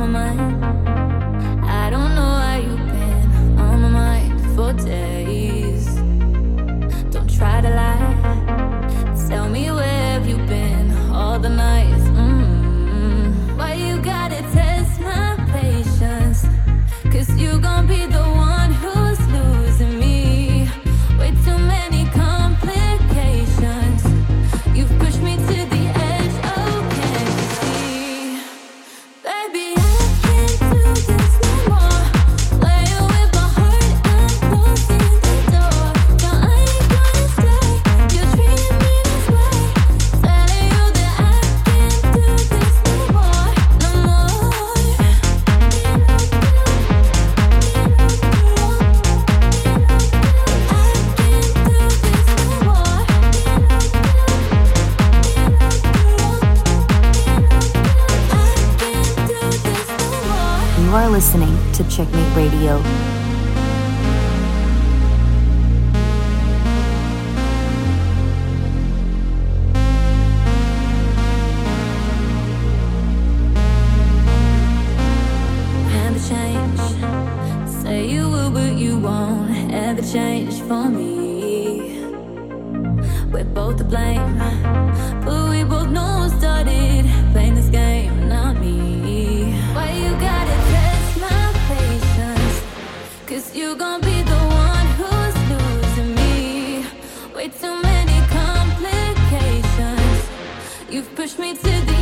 on my mind. Radio。You've pushed me to the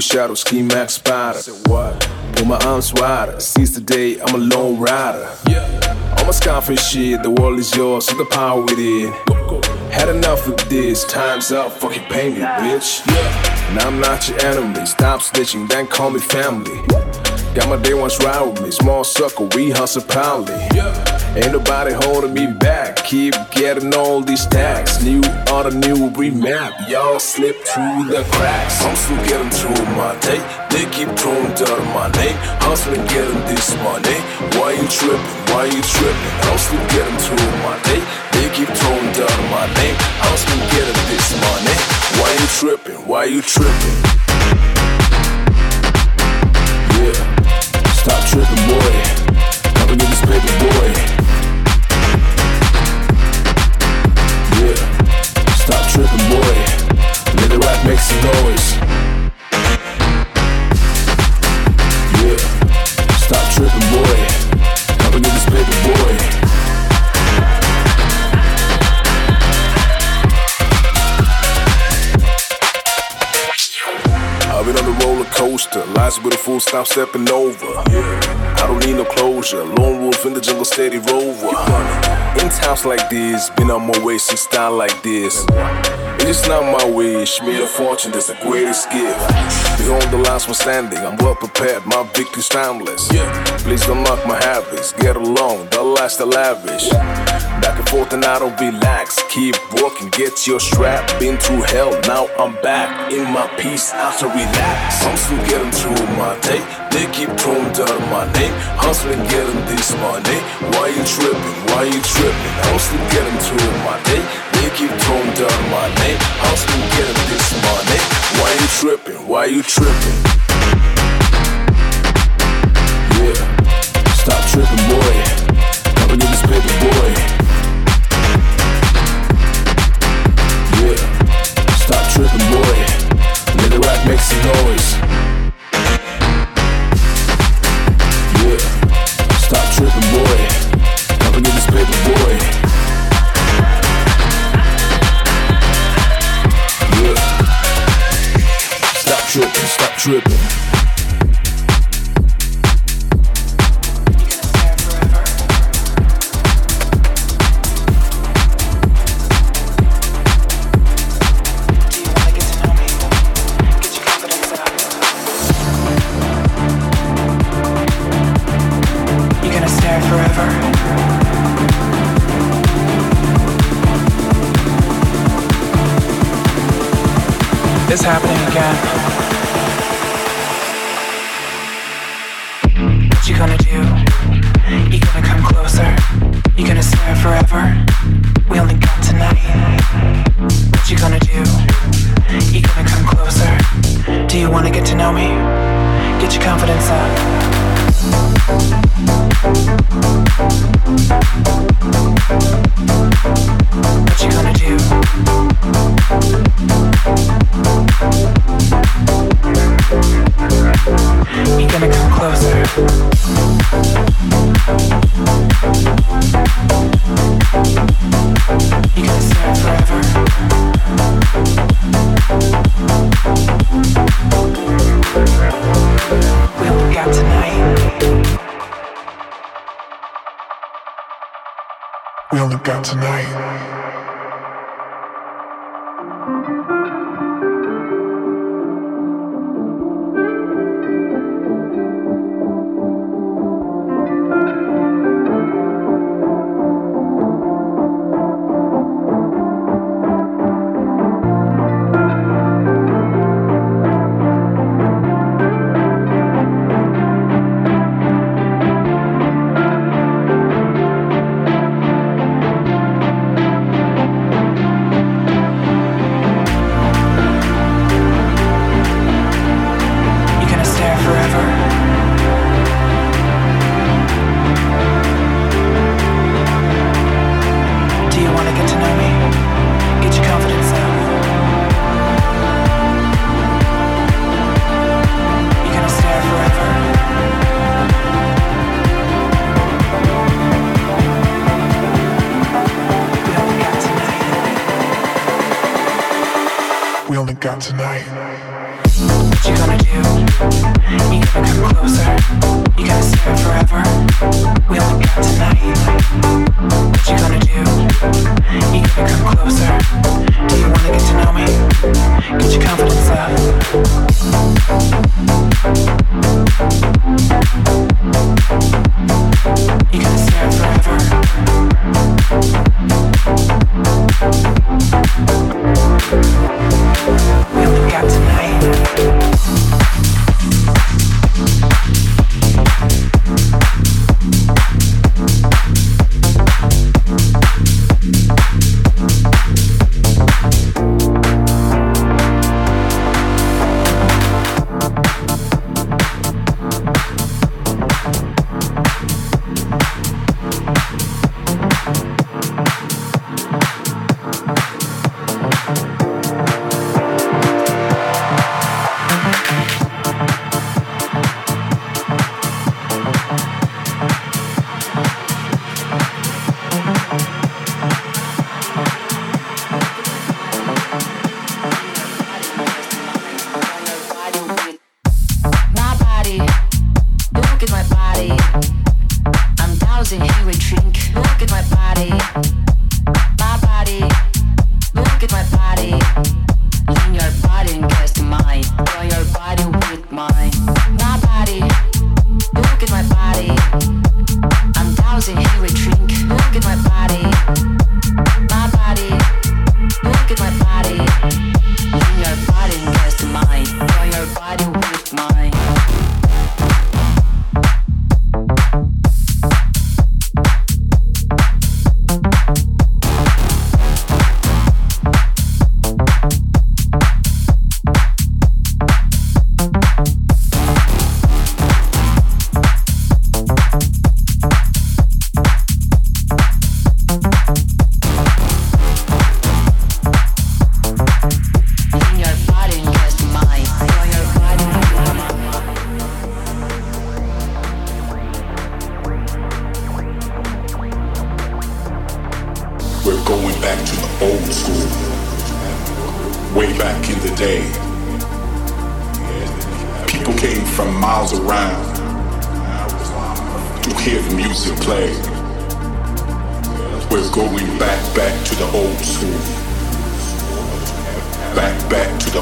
shadow, ski max spider. Pull my arms wider, seize the day, I'm a lone rider. All my scarface shit, the world is yours, so the power within. Had enough of this, time's up, fucking pay me, bitch. Yeah. And I'm not your enemy, stop snitching, then call me family. Got my day ones ride with me, small circle, we hustle proudly. Ain't nobody holding me back. Keep getting all these tags. New a new remap. Y'all slip through the cracks. I'm still getting through my day. They keep throwing dirt on my name. Hustling, getting this money. Why you tripping? Why you tripping? I'm still getting through my day. They keep throwing dirt on my name. Hustling, getting this money. Why you tripping? Why you tripping? Stop tripping, boy. Coming in this paper, boy. Yeah. Stop tripping, boy. Let the rock make some noise. Coaster, lies with a full stop stepping over. I don't need no closure, lone wolf in the jungle, steady rover. In times like this, been on my way since style like this. It's not my wish, a fortune, that's the greatest gift. Behold the last one standing, I'm well prepared, my victory's timeless. Please don't knock my habits, get along, the last the lavish. Back and forth and I don't relax, keep working, get your strap. Been through hell, now I'm back in my peace, after relax. I'm still getting through my day, they keep throwing dirt on my name. Hustling, getting this money. Why you tripping? Why you tripping? I'm still getting through my day, they keep throwing dirt on my name. Hustle, getting this money. Why you tripping? Why you tripping? Yeah, stop tripping, boy. Coming in this paper, boy. Stop tripping, boy. Let the rock make some noise. Yeah, stop tripping, boy. Coming in this paper, boy. tripping, stop tripping. It's happening again. What you gonna do? You gonna come closer? You gonna stare forever? We only got tonight. What you gonna do? You gonna come closer? Do you wanna get to know me? Get your confidence up. What you gonna do? You gonna come closer? You're gonna forever. We'll got tonight. We only got tonight.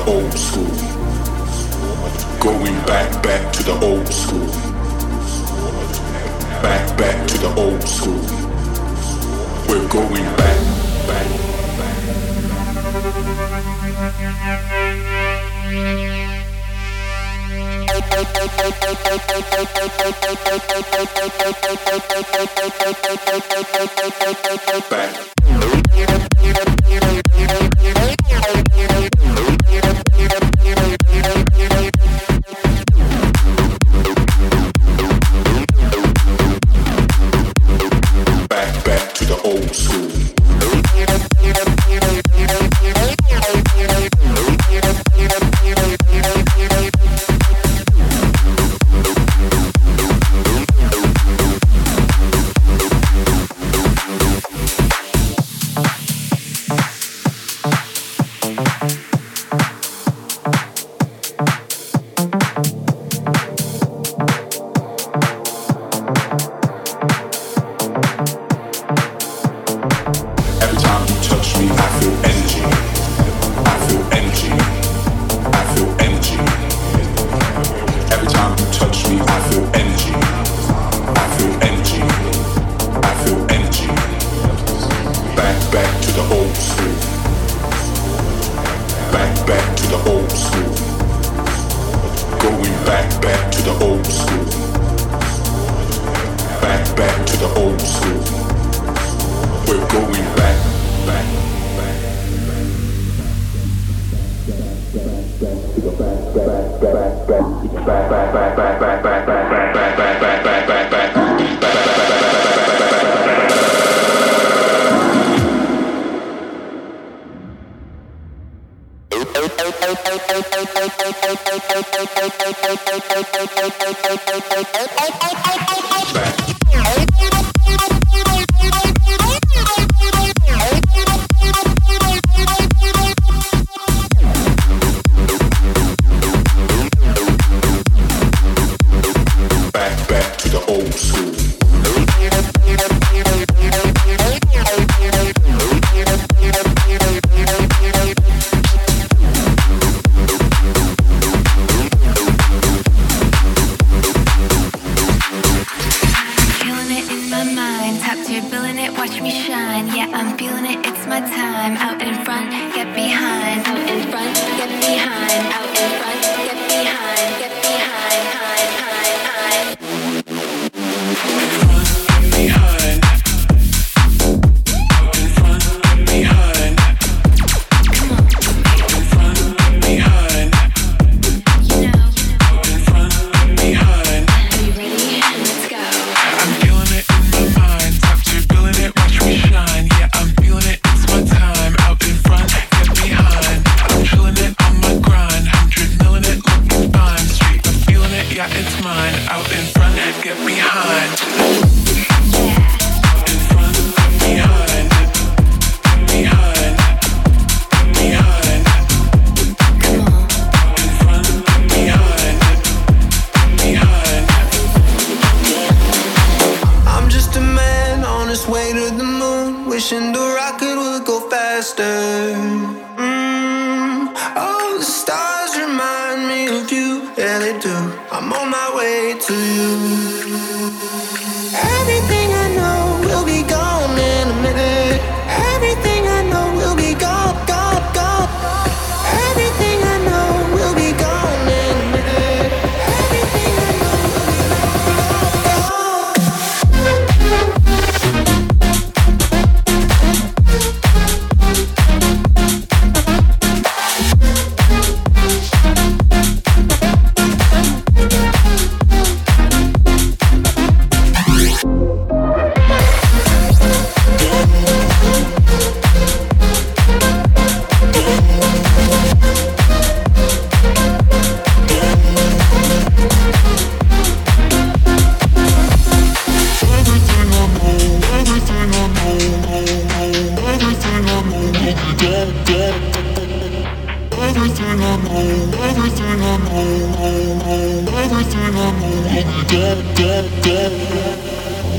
old school. Going back, back to the old school. Back, back to the old school. We're going back, back, back. Back.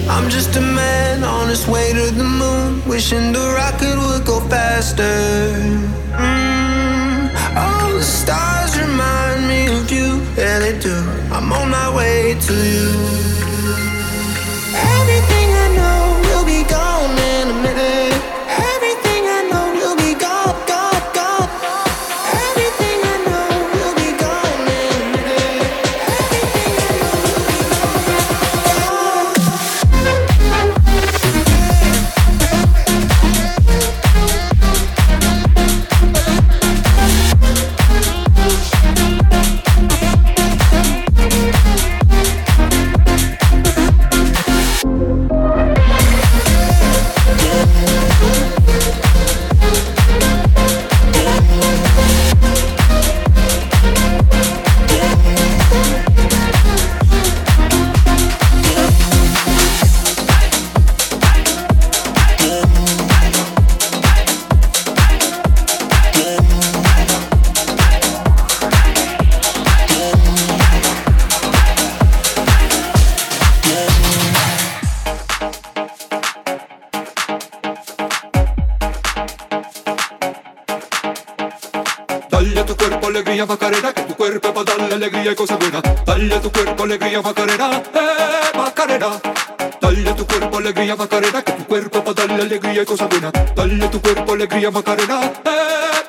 I'm just a man on his way to the moon, wishing the rocket would go faster. Mm, all the stars remind me of you, yeah they do. I'm on my way to you. Everything I know will be gone in a minute. alegría Macarena, que tu cuerpo va a darle alegría y cosas buenas. Dale a tu cuerpo alegría Macarena, eh Macarena. Dale a tu cuerpo alegría Macarena, que tu cuerpo va a darle alegría y cosas buenas. Dale a tu cuerpo alegría Macarena, eh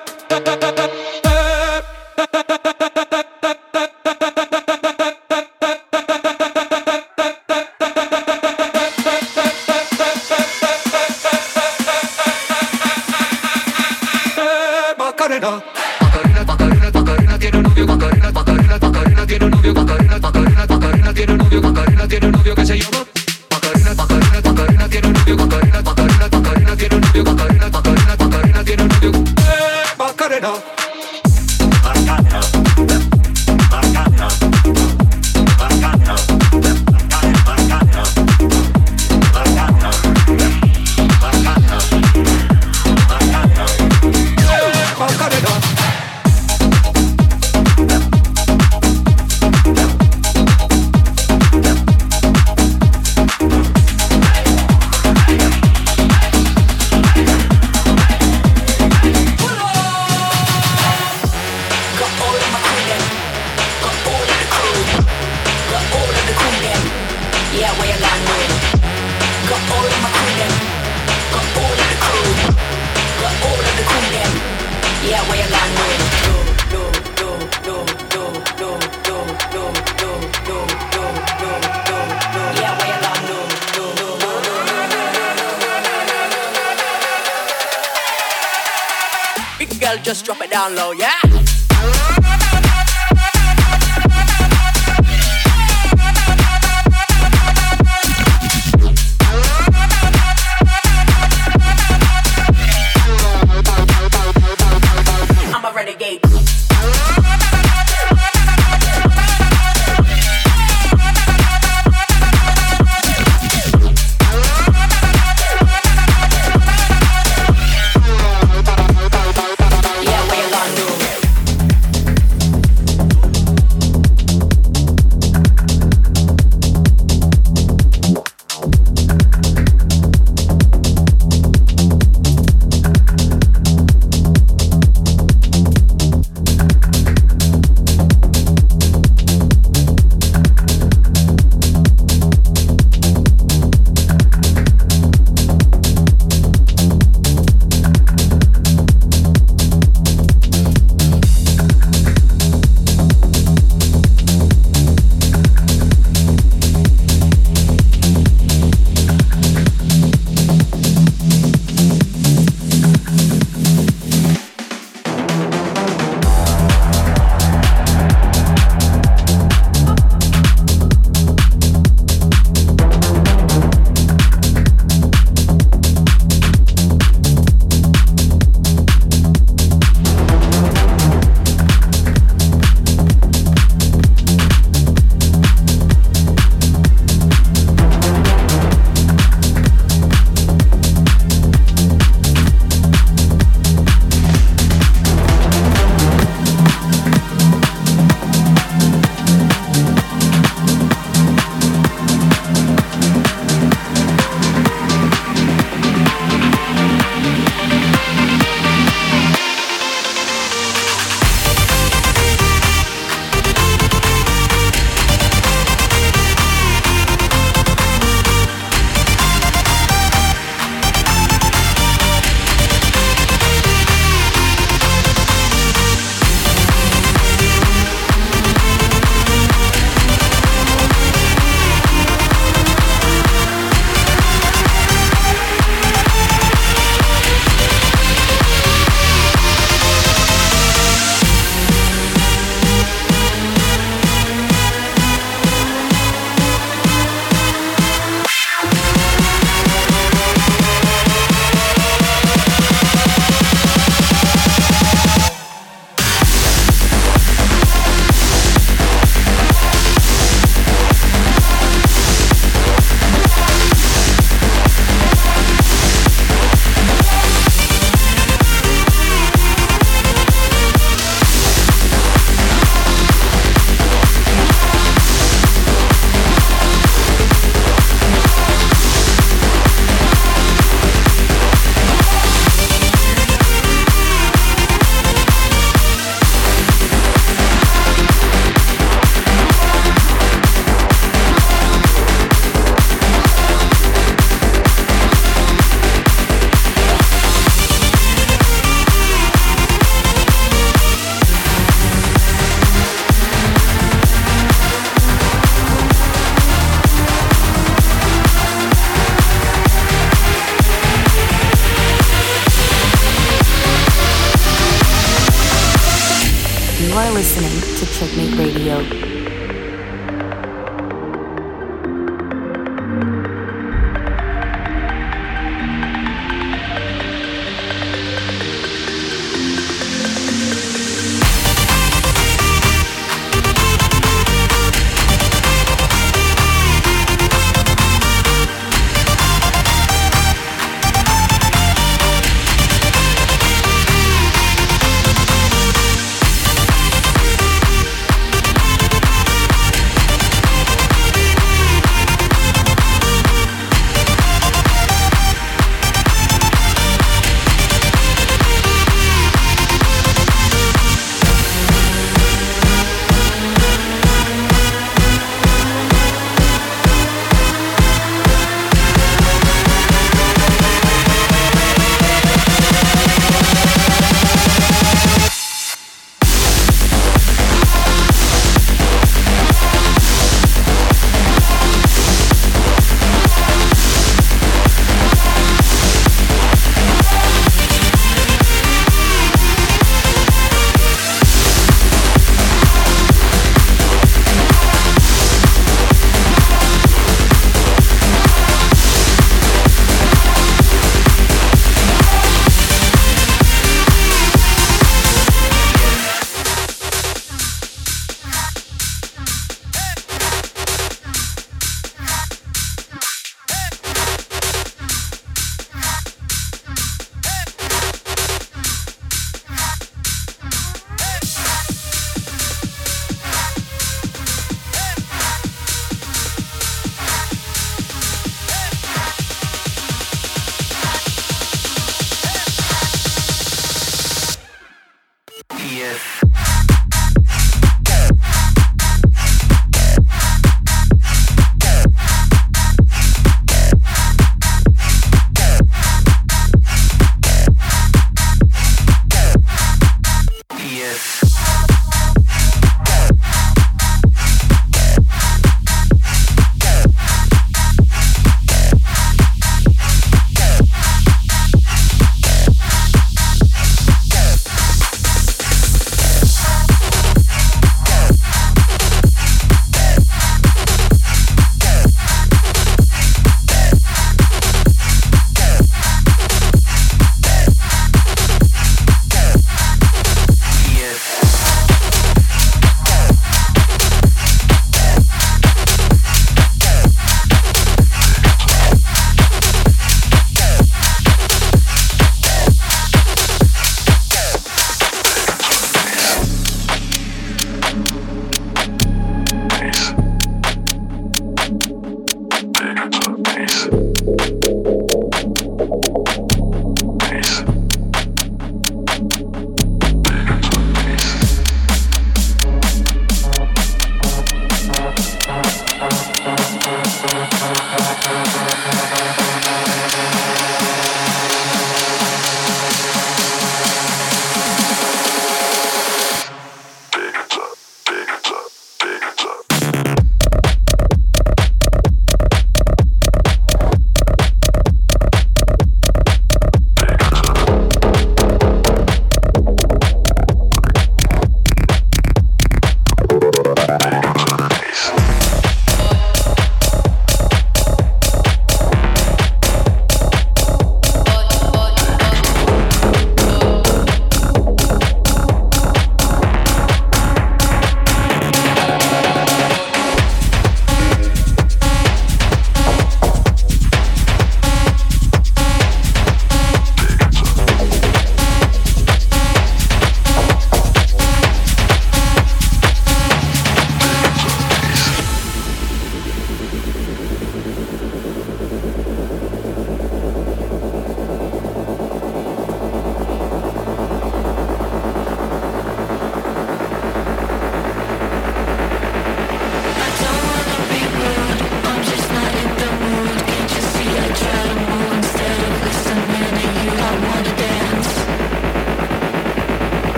just drop it down low, yeah?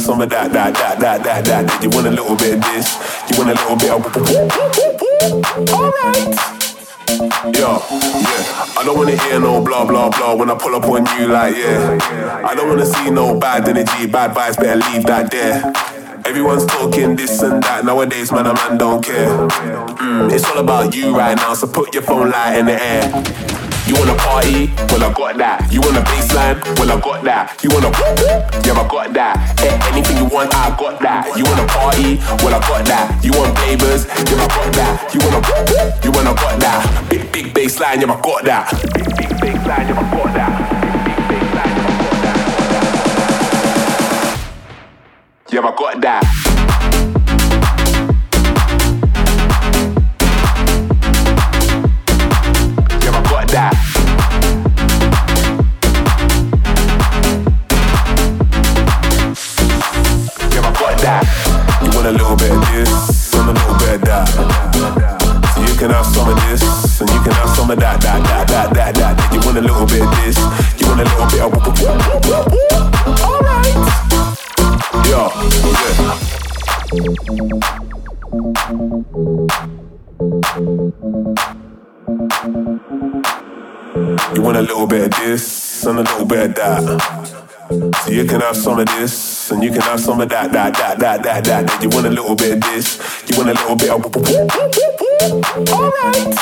Have some of that, that, that, that, that, that. You want a little bit of this, you want a little bit of. Alright. Yo, yeah. I don't wanna hear no blah blah blah when I pull up on you like yeah. I don't wanna see no bad energy, bad vibes, better leave that there. Everyone's talking this and that nowadays, man. A man don't care. Mm, it's all about you right now, so put your phone light in the air. You wanna party? Well, I got that. You wanna bassline? Well, I got that. You wanna yeah, I got that. anything you want, I got that. You wanna party? Well, I got that. You want flavors? Yeah, I got that. You wanna you wanna got that. Big big bassline, yeah, I got that. Big big bassline, yeah, I got that. Yeah, I got that. Some of this and you can have some of that, that, that, that, that, that. You want a little bit of this, you want a little bit of. Alright.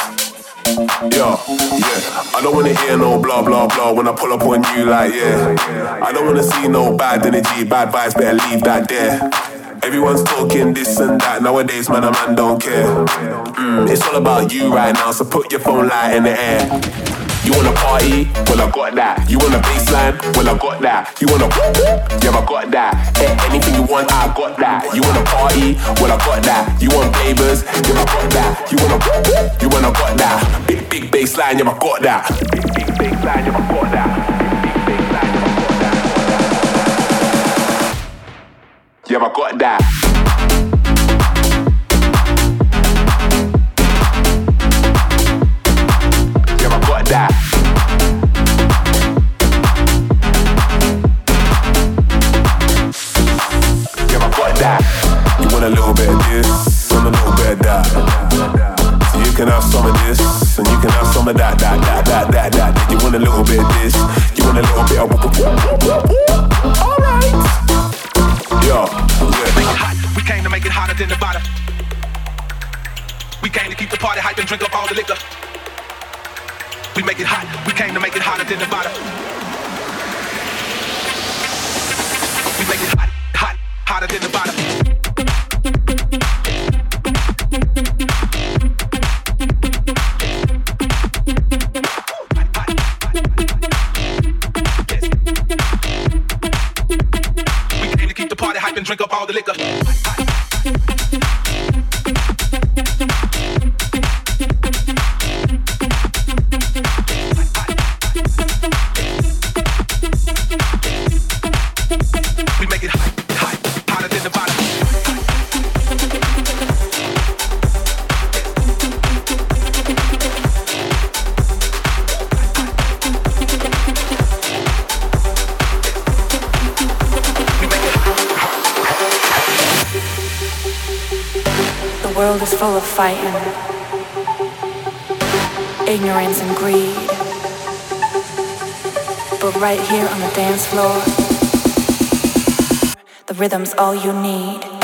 Yeah, yeah. I don't wanna hear no blah blah blah when I pull up on you like yeah. I don't wanna see no bad energy, bad vibes, better leave that there. Everyone's talking this and that nowadays, man. A man don't care. Mm, it's all about you right now, so put your phone light in the air. You wanna party? Well, I got that. You want a bassline? Well, I got that. You wanna yeah, I got that. anything you want, I got that. You wanna party? Well, I got that. You want flavors? Yeah, I got that. You wanna you wanna got that. Big big bassline, yeah, I got that. Big big bassline, yeah, I got that. Yeah, I got that. Drink up all the liquor. Right here on the dance floor, the rhythm's all you need.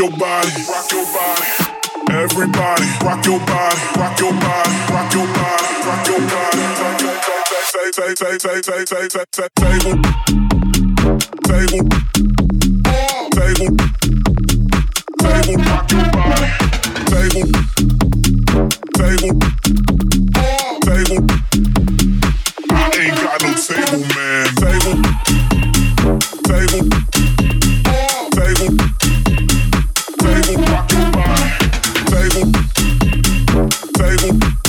your body. music.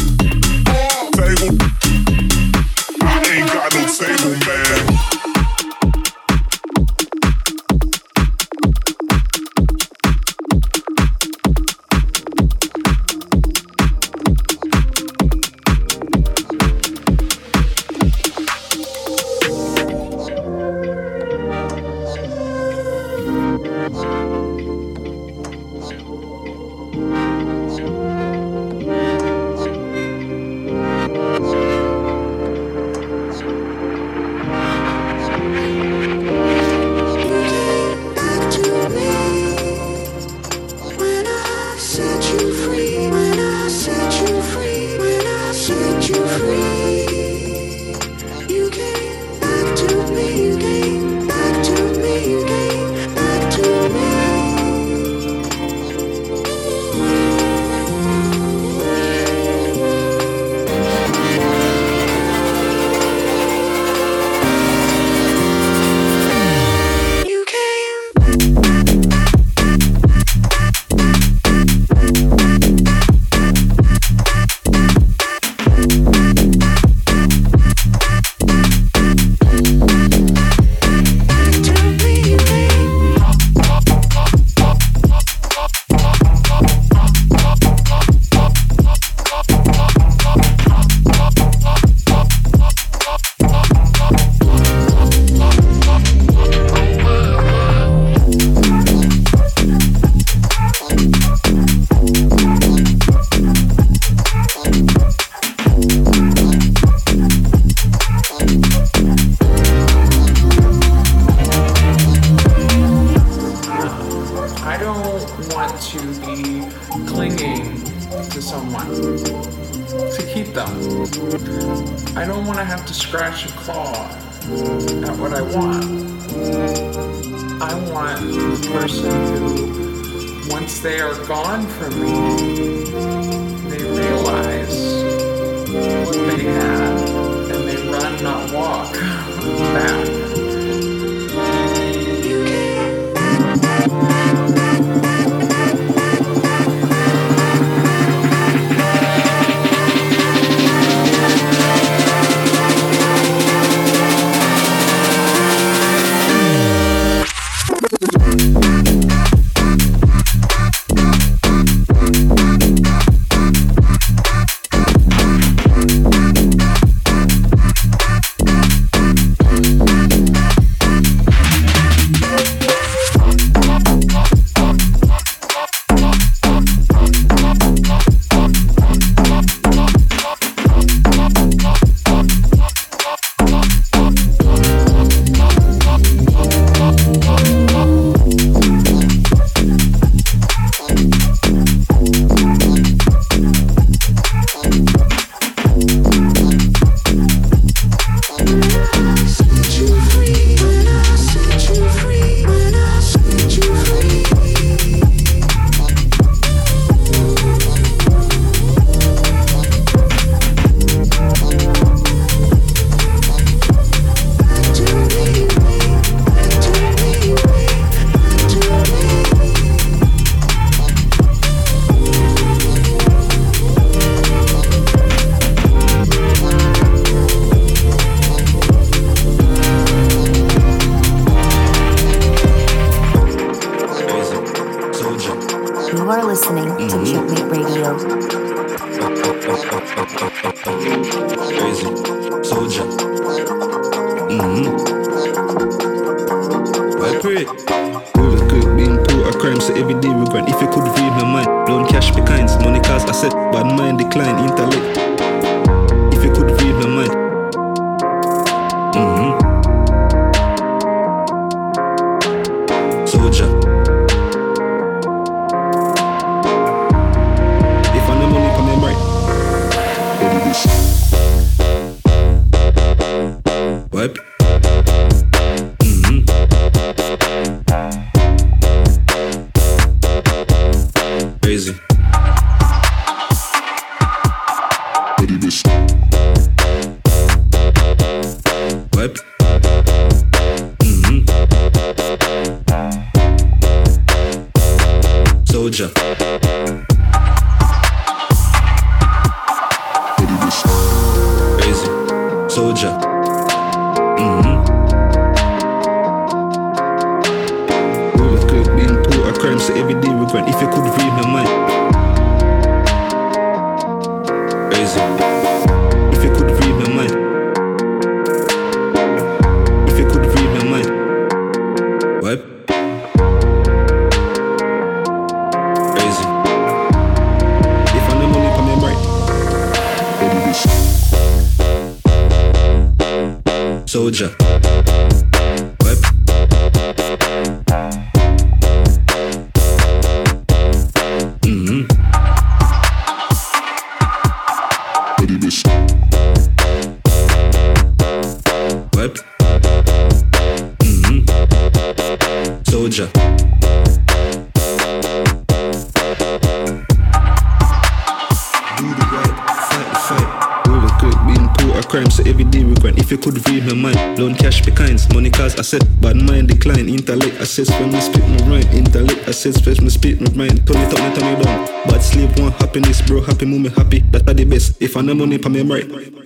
Assess when me spit my rhyme. Intellect assess when me spit my mind. Turn it up, me turn it down. Bad sleep want happiness, bro. Happy moment, happy. That are the best. If I no money, pa me right.